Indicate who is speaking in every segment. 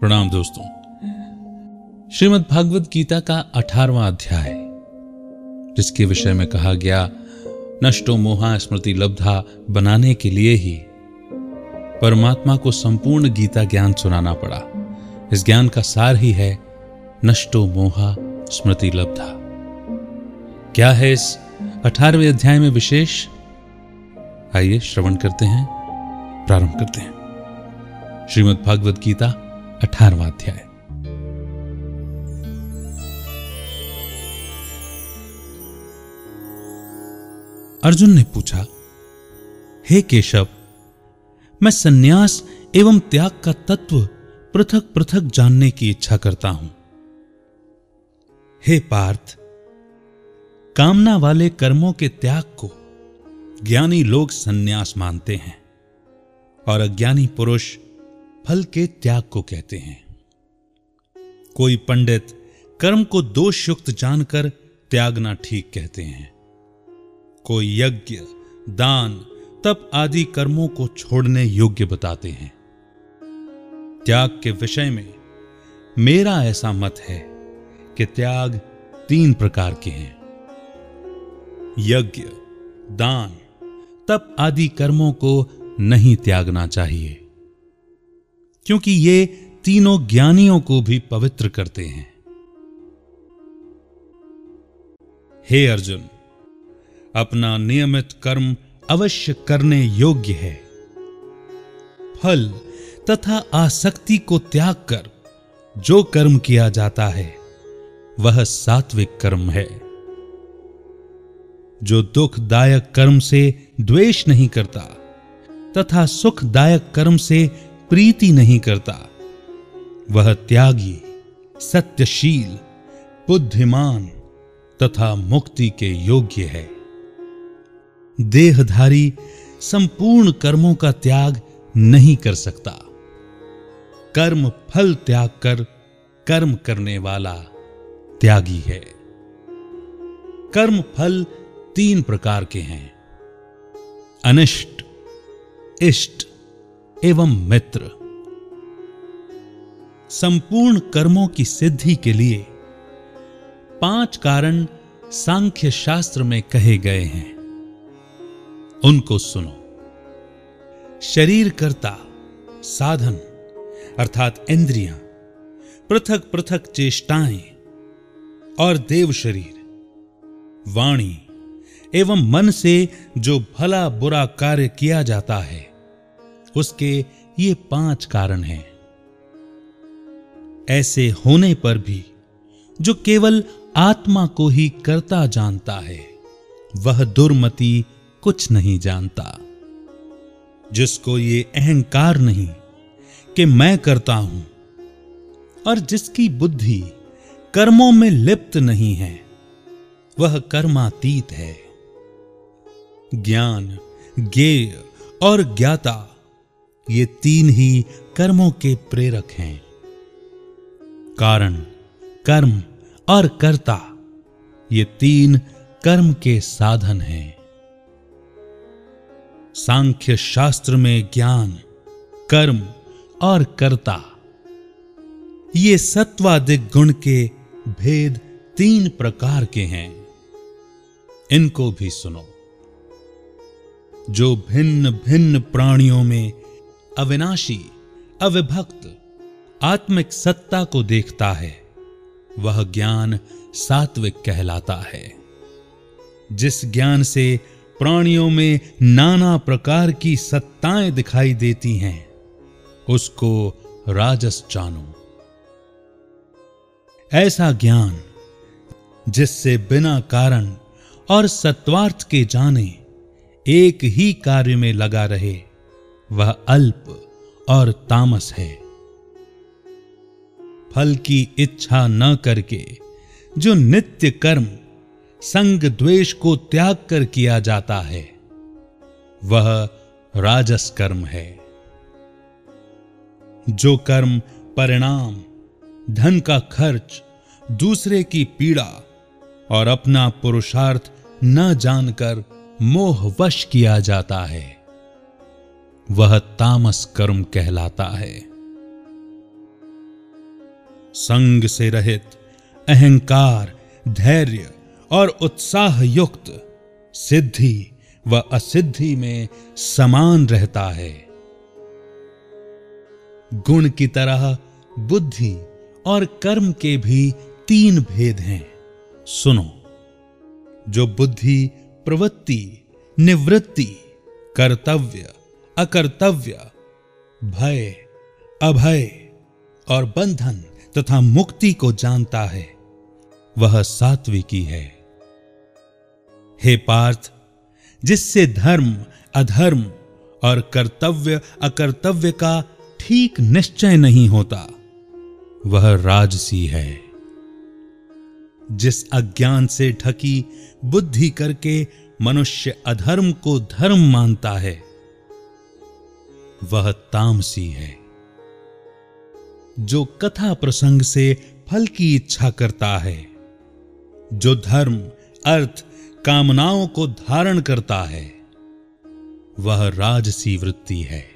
Speaker 1: प्रणाम दोस्तों। श्रीमद् भागवत गीता का अठारवा अध्याय, जिसके विषय में कहा गया, नष्टो मोहा स्मृति लब्धा बनाने के लिए ही परमात्मा को संपूर्ण गीता ज्ञान सुनाना पड़ा। इस ज्ञान का सार ही है नष्टो मोहा स्मृति लब्धा। क्या है इस अठारहवें अध्याय में विशेष? आइए श्रवण करते हैं, प्रारंभ करते हैं। श्रीमद् भागवत गीता अठारवा अध्याय। अर्जुन ने पूछा, हे केशव, मैं सन्यास एवं त्याग का तत्व पृथक पृथक जानने की इच्छा करता हूँ। हे पार्थ, कामना वाले कर्मों के त्याग को ज्ञानी लोग सन्यास मानते हैं और अज्ञानी पुरुष फल के त्याग को कहते हैं। कोई पंडित कर्म को दोष युक्त जानकर त्यागना ठीक कहते हैं। कोई यज्ञ, दान, तप आदि कर्मों को छोड़ने योग्य बताते हैं। त्याग के विषय में मेरा ऐसा मत है कि त्याग तीन प्रकार के हैं। यज्ञ, दान, तप आदि कर्मों को नहीं त्यागना चाहिए। क्योंकि ये तीनों ज्ञानियों को भी पवित्र करते हैं। हे अर्जुन, अपना नियमित कर्म अवश्य करने योग्य है। फल तथा आसक्ति को त्याग कर जो कर्म किया जाता है, वह सात्विक कर्म है। जो दुखदायक कर्म से द्वेष नहीं करता तथा सुखदायक कर्म से प्रीति नहीं करता। वह त्यागी, सत्यशील, बुद्धिमान तथा मुक्ति के योग्य है। देहधारी संपूर्ण कर्मों का त्याग नहीं कर सकता। कर्म फल त्याग कर कर्म करने वाला त्यागी है। कर्म फल तीन प्रकार के हैं। अनिष्ट, इष्ट एवं मित्र। संपूर्ण कर्मों की सिद्धि के लिए पाँच कारण सांख्य शास्त्र में कहे गए हैं। उनको सुनो। शरीर करता साधन, अर्थात इंद्रियाँ पृथक पृथक चेष्टाएँ और देव शरीर, वाणी एवं मन से जो भला बुरा कार्य किया जाता है। उसके ये पाँच कारण हैं। ऐसे होने पर भी जो केवल आत्मा को ही करता जानता है, वह दुर्मति कुछ नहीं जानता। जिसको ये अहंकार नहीं कि मैं करता हूँ, और जिसकी बुद्धि कर्मों में लिप्त नहीं है, वह कर्मातीत है। ज्ञान, ज्ञेय और ज्ञाता ये तीन ही कर्मों के प्रेरक हैं। कारण, कर्म और कर्ता, ये तीन कर्म के साधन हैं। सांख्य शास्त्र में ज्ञान, कर्म और कर्ता, ये सत्वाधिक गुण के भेद तीन प्रकार के हैं। इनको भी सुनो। जो भिन्न भिन्न प्राणियों में अविनाशी, अविभक्त, आत्मिक सत्ता को देखता है, वह ज्ञान सात्विक कहलाता है। जिस ज्ञान से प्राणियों में नाना प्रकार की सत्ताएँ दिखाई देती हैं, उसको राजस जानो। ऐसा ज्ञान, जिससे बिना कारण और सत्वार्थ के जाने, एक ही कार्य में लगा रहे वह अल्प और तामस है। फल की इच्छा न करके जो नित्य कर्म, संग द्वेष को त्याग कर किया जाता है, वह राजस कर्म है। जो कर्म परिणाम, धन का खर्च, दूसरे की पीड़ा और अपना पुरुषार्थ न जानकर मोहवश किया जाता है। वह तामस कर्म कहलाता है। संग से रहित, अहंकार, धैर्य और उत्साह युक्त सिद्धि व असिद्धि में समान रहता है। गुण की तरह बुद्धि और कर्म के भी तीन भेद हैं। सुनो, जो बुद्धि प्रवृत्ति, निवृत्ति, कर्तव्य अकर्तव्य, भय, अभय और बंधन तथा मुक्ति को जानता है। वह सात्विकी है। हे पार्थ, जिससे धर्म, अधर्म और कर्तव्य, अकर्तव्य का ठीक निश्चय नहीं होता, वह राजसी है। जिस अज्ञान से ढकी बुद्धि करके मनुष्य अधर्म को धर्म मानता है वह तामसी है। जो कथा प्रसंग से फल की इच्छा करता है, जो धर्म, अर्थ, कामनाओं को धारण करता है, वह राजसी वृत्ति है।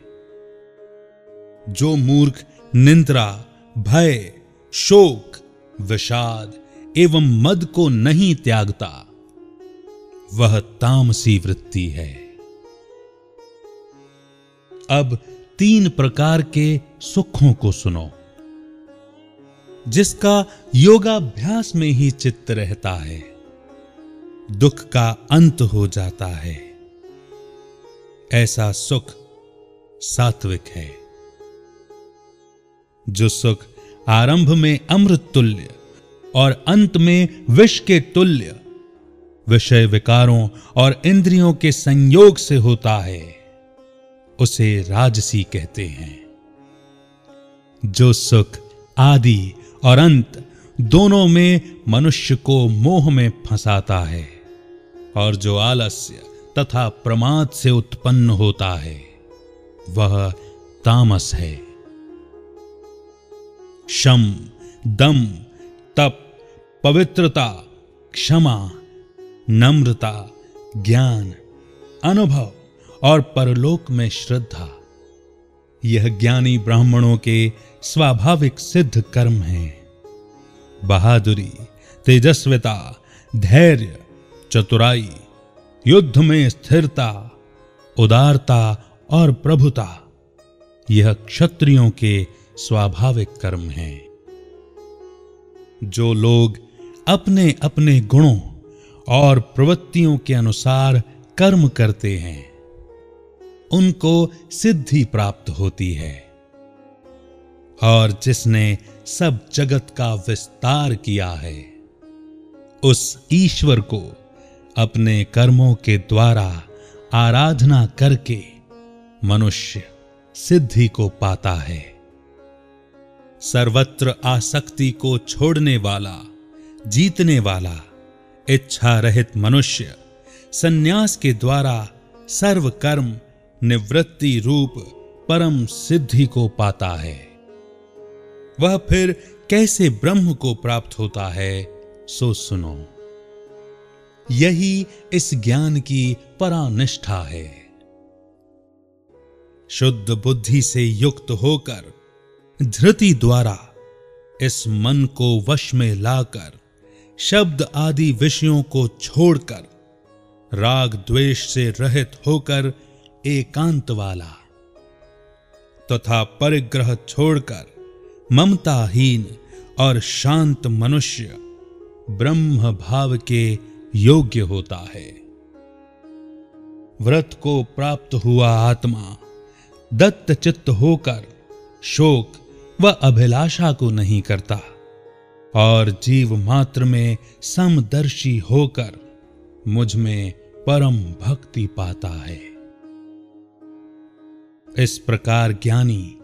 Speaker 1: जो मूर्ख, निंद्रा, भय, शोक, विषाद एवं मद को नहीं त्यागता, वह तामसी वृत्ति है। अब तीन प्रकार के सुखों को सुनो, जिसका योगाभ्यास में ही चित्त रहता है। दुख का अंत हो जाता है। ऐसा सुख सात्विक है, जो सुख आरंभ में अमृत तुल्य और अंत में विष के तुल्य, विषय विकारों और इंद्रियों के संयोग से होता है। उसे राजसी कहते हैं। जो सुख, आदि और अंत दोनों में मनुष्य को मोह में फंसाता है और जो आलस्य तथा प्रमाद से उत्पन्न होता है, वह तामस है। शम, दम, तप, पवित्रता, क्षमा, नम्रता, ज्ञान, अनुभव और परलोक में श्रद्धा। यह ज्ञानी ब्राह्मणों के स्वाभाविक सिद्ध कर्म हैं। बहादुरी, तेजस्विता, धैर्य, चतुराई, युद्ध में स्थिरता, उदारता और प्रभुता, यह क्षत्रियों के स्वाभाविक कर्म हैं। जो लोग अपने अपने गुणों और प्रवृत्तियों के अनुसार कर्म करते हैं उनको सिद्धि प्राप्त होती है। और जिसने सब जगत का विस्तार किया है, उस ईश्वर को अपने कर्मों के द्वारा आराधना करके मनुष्य सिद्धि को पाता है। सर्वत्र आसक्ति को छोड़ने वाला, जीतने वाला, इच्छा रहित मनुष्य सन्यास के द्वारा सर्व कर्म निवृत्ति रूप परम सिद्धि को पाता है। वह फिर कैसे ब्रह्म को प्राप्त होता है, सो सुनो। यही इस ज्ञान की परानिष्ठा है। शुद्ध बुद्धि से युक्त होकर, धृति द्वारा इस मन को वश में लाकर, शब्द आदि विषयों को छोड़कर, राग द्वेष से रहित होकर एकांत वाला तथा तो परिग्रह छोड़कर ममताहीन और शांत मनुष्य ब्रह्म भाव के योग्य होता है। व्रत को प्राप्त हुआ आत्मा दत्त चित्त होकर शोक व अभिलाषा को नहीं करता और जीव मात्र में समदर्शी होकर मुझमें परम भक्ति पाता है। इस प्रकार ज्ञानी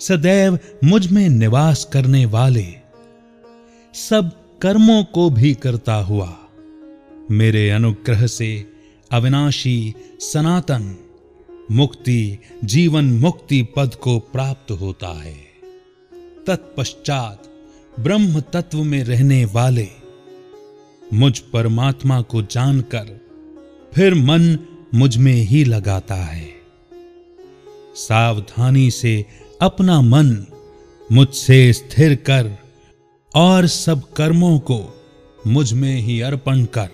Speaker 1: सदैव मुझमें निवास करने वाले सब कर्मों को भी करता हुआ, मेरे अनुग्रह से अविनाशी सनातन मुक्ति जीवन मुक्ति पद को प्राप्त होता है। तत्पश्चात ब्रह्म तत्व में रहने वाले मुझ परमात्मा को जानकर फिर मन मुझमें ही लगाता है। सावधानी से अपना मन मुझसे स्थिर कर और सब कर्मों को मुझमें ही अर्पण कर।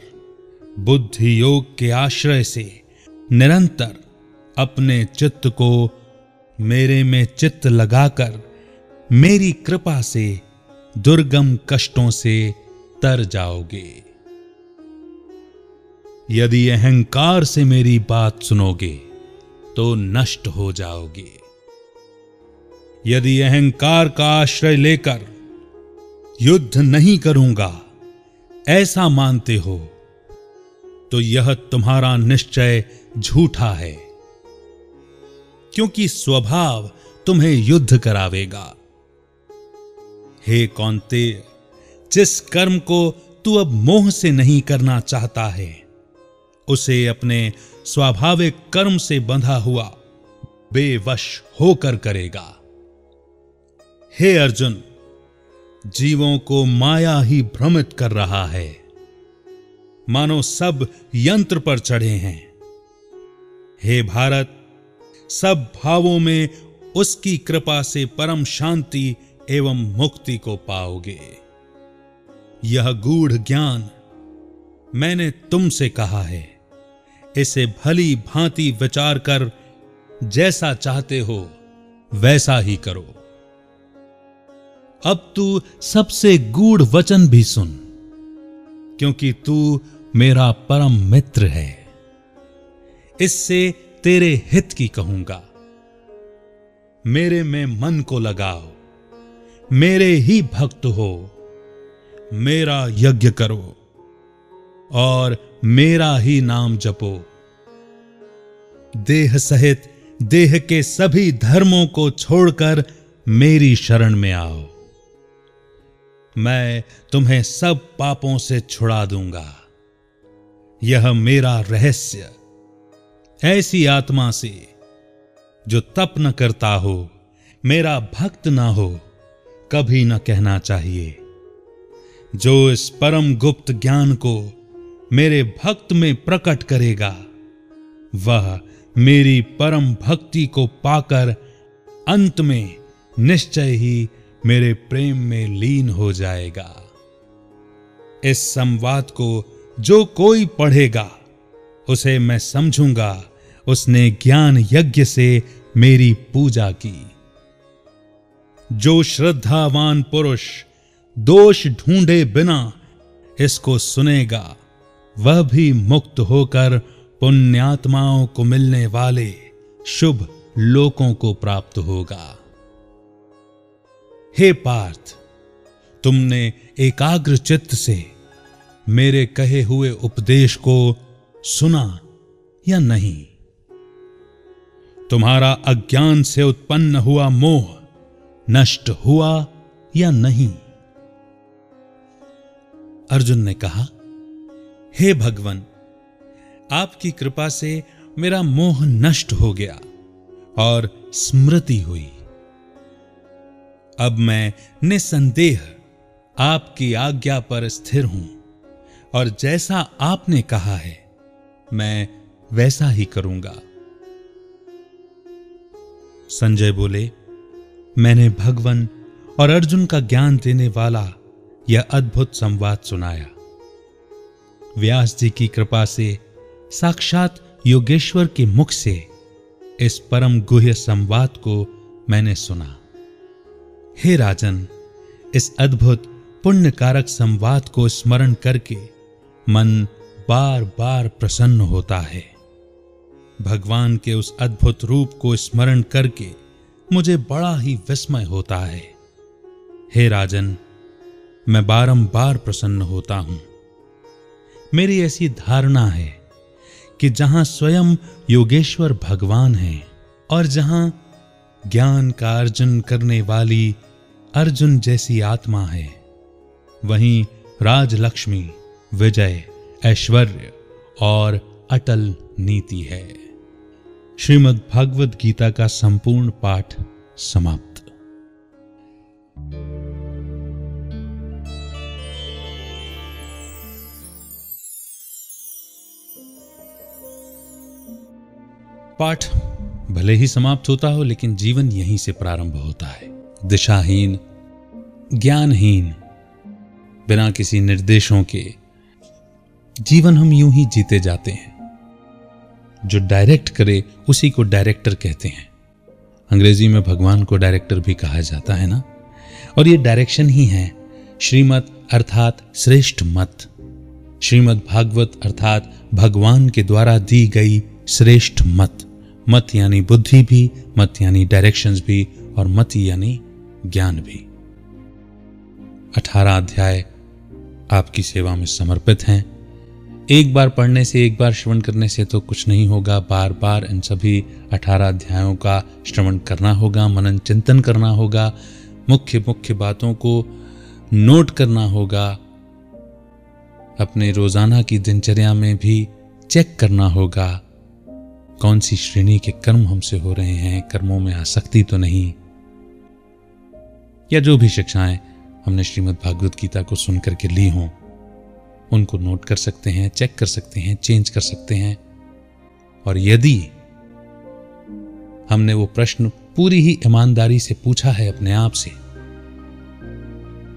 Speaker 1: बुद्धि योग के आश्रय से निरंतर अपने चित्त को मेरे में चित्त लगाकर मेरी कृपा से दुर्गम कष्टों से तर जाओगे। यदि अहंकार से मेरी बात सुनोगे तो नष्ट हो जाओगे। यदि अहंकार का आश्रय लेकर युद्ध नहीं करूँगा, ऐसा मानते हो तो यह तुम्हारा निश्चय झूठा है, क्योंकि स्वभाव तुम्हें युद्ध करावेगा। हे कौनते जिस कर्म को तू अब मोह से नहीं करना चाहता है उसे अपने स्वाभाविक कर्म से बंधा हुआ, बेवश होकर करेगा। हे अर्जुन, जीवों को माया ही भ्रमित कर रहा है। मानो सब यंत्र पर चढ़े हैं। हे भारत, सब भावों में उसकी कृपा से परम शांति एवं मुक्ति को पाओगे। यह गूढ़ ज्ञान मैंने तुमसे कहा है। इसे भली भांति विचार कर, जैसा चाहते हो, वैसा ही करो। अब तू सबसे गूढ़ वचन भी सुन, क्योंकि तू मेरा परम मित्र है। इससे तेरे हित की कहूँगा। मेरे में मन को लगाओ, मेरे ही भक्त हो, मेरा यज्ञ करो, और मेरा ही नाम जपो। देह सहित, देह के सभी धर्मों को छोड़कर मेरी शरण में आओ। मैं तुम्हें सब पापों से छुड़ा दूँगा। यह मेरा रहस्य। ऐसी आत्मा से, जो तप न करता हो, मेरा भक्त ना हो, कभी न कहना चाहिए। जो इस परम गुप्त ज्ञान को मेरे भक्त में प्रकट करेगा। वह मेरी परम भक्ति को पाकर अंत में निश्चय ही मेरे प्रेम में लीन हो जाएगा। इस संवाद को जो कोई पढ़ेगा, उसे मैं समझूँगा। उसने ज्ञान यज्ञ से मेरी पूजा की। जो श्रद्धावान पुरुष दोष ढूंढे बिना इसको सुनेगा वह भी मुक्त होकर पुण्यात्माओं को मिलने वाले शुभ लोकों को प्राप्त होगा। हे पार्थ, तुमने एकाग्र चित्त से मेरे कहे हुए उपदेश को सुना या नहीं? तुम्हारा अज्ञान से उत्पन्न हुआ मोह नष्ट हुआ या नहीं? अर्जुन ने कहा हे भगवान, आपकी कृपा से मेरा मोह नष्ट हो गया और स्मृति हुई। अब मैं निसंदेह आपकी आज्ञा पर स्थिर हूँ और जैसा आपने कहा है, मैं वैसा ही करूँगा। संजय बोले, मैंने भगवान और अर्जुन का ज्ञान देने वाला यह अद्भुत संवाद सुनाया। व्यास जी की कृपा से, साक्षात योगेश्वर के मुख से, इस परम गुह्य संवाद को मैंने सुना। हे राजन, इस अद्भुत पुण्य कारक संवाद को स्मरण करके मन बार बार प्रसन्न होता है। भगवान के उस अद्भुत रूप को स्मरण करके मुझे बड़ा ही विस्मय होता है। हे राजन, मैं बारंबार प्रसन्न होता हूँ। मेरी ऐसी धारणा है कि जहाँ स्वयं योगेश्वर भगवान है और जहाँ ज्ञान का अर्जन करने वाली अर्जुन जैसी आत्मा है, वहीं राजलक्ष्मी, विजय, ऐश्वर्य और अटल नीति है। श्रीमद् भगवद गीता का संपूर्ण पाठ समाप्त। पाठ भले ही समाप्त होता हो, लेकिन जीवन यहीं से प्रारंभ होता है। दिशाहीन, ज्ञानहीन, बिना किसी निर्देशों के जीवन हम यूँ ही जीते जाते हैं। जो डायरेक्ट करे, उसी को डायरेक्टर कहते हैं। अंग्रेज़ी में भगवान को डायरेक्टर भी कहा जाता है ना? और ये डायरेक्शन ही है। श्रीमत अर्थात श्रेष्ठ मत। श्रीमद भागवत अर्थात भगवान के द्वारा दी गई श्रेष्ठ मत। मत यानी बुद्धि भी, मत यानी डायरेक्शंस भी, और मत यानी ज्ञान भी। अठारह अध्याय आपकी सेवा में समर्पित हैं। एक बार पढ़ने से, एक बार श्रवण करने से तो कुछ नहीं होगा। बार बार इन सभी अठारह अध्यायों का श्रवण करना होगा, मनन चिंतन करना होगा मुख्य मुख्य बातों को नोट करना होगा, अपने रोज़ाना की दिनचर्या में भी चेक करना होगा। कौन सी श्रेणी के कर्म हमसे हो रहे हैं? कर्मों में आसक्ति तो नहीं। या जो भी शिक्षाएँ हमने श्रीमद् भागवत गीता को सुन करके ली हों, उनको नोट कर सकते हैं चेक कर सकते हैं चेंज कर सकते हैं। और यदि हमने वो प्रश्न पूरी ही ईमानदारी से पूछा है अपने आप से,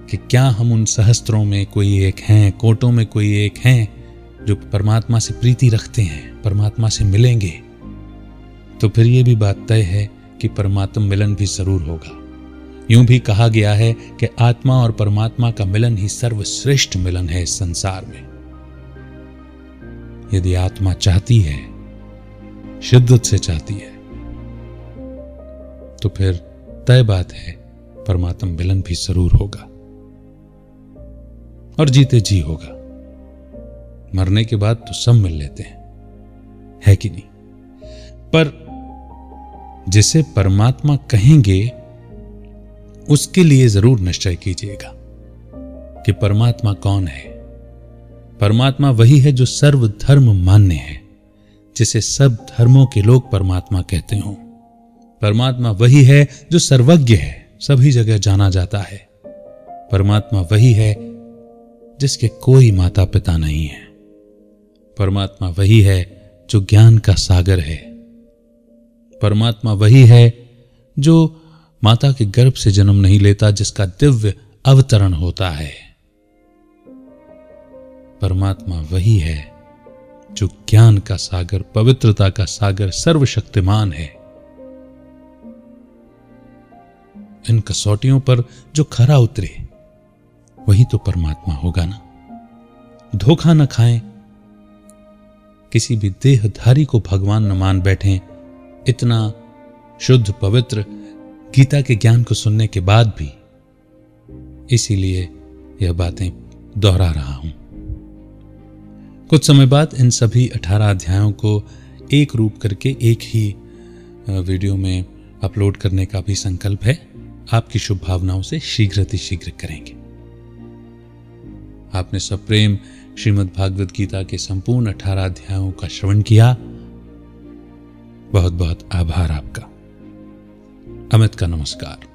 Speaker 1: कि क्या हम उन सहस्त्रों में कोई एक हैं, कोटों में कोई एक हैं, जो परमात्मा से प्रीति रखते हैं, परमात्मा से मिलेंगे? तो फिर यह भी बात तय है कि परमात्मा मिलन भी ज़रूर होगा। यूँ भी कहा गया है कि आत्मा और परमात्मा का मिलन ही सर्वश्रेष्ठ मिलन है इस संसार में। यदि आत्मा चाहती है, शिद्दत से चाहती है तो फिर तय बात है, परमात्मा मिलन भी ज़रूर होगा। और जीते जी होगा। मरने के बाद तो सब मिल लेते हैं। है कि नहीं? पर जिसे परमात्मा कहेंगे, उसके लिए ज़रूर निश्चय कीजिएगा कि परमात्मा कौन है। परमात्मा वही है जो सर्व धर्म मान्य है, जिसे सब धर्मों के लोग परमात्मा कहते हो। परमात्मा वही है जो सर्वज्ञ है, सभी जगह जाना जाता है। परमात्मा वही है जिसके कोई माता पिता नहीं है। परमात्मा वही है जो ज्ञान का सागर है। परमात्मा वही है जो माता के गर्भ से जन्म नहीं लेता, जिसका दिव्य अवतरण होता है। परमात्मा वही है जो ज्ञान का सागर, पवित्रता का सागर सर्वशक्तिमान है। इन कसौटियों पर जो खरा उतरे, वही तो परमात्मा होगा ना। धोखा न खाएँ, किसी भी देहधारी को भगवान न मान बैठे इतना शुद्ध पवित्र गीता के ज्ञान को सुनने के बाद भी इसीलिए यह बातें दोहरा रहा हूँ। कुछ समय बाद इन सभी अठारह अध्यायों को एक रूप करके एक ही वीडियो में अपलोड करने का भी संकल्प है। आपकी शुभ भावनाओं से शीघ्र शीघ्र करेंगे। आपने सब प्रेम श्रीमद् भागवत गीता के संपूर्ण अठारह अध्यायों का श्रवण किया। बहुत बहुत आभार आपका। अमित का नमस्कार।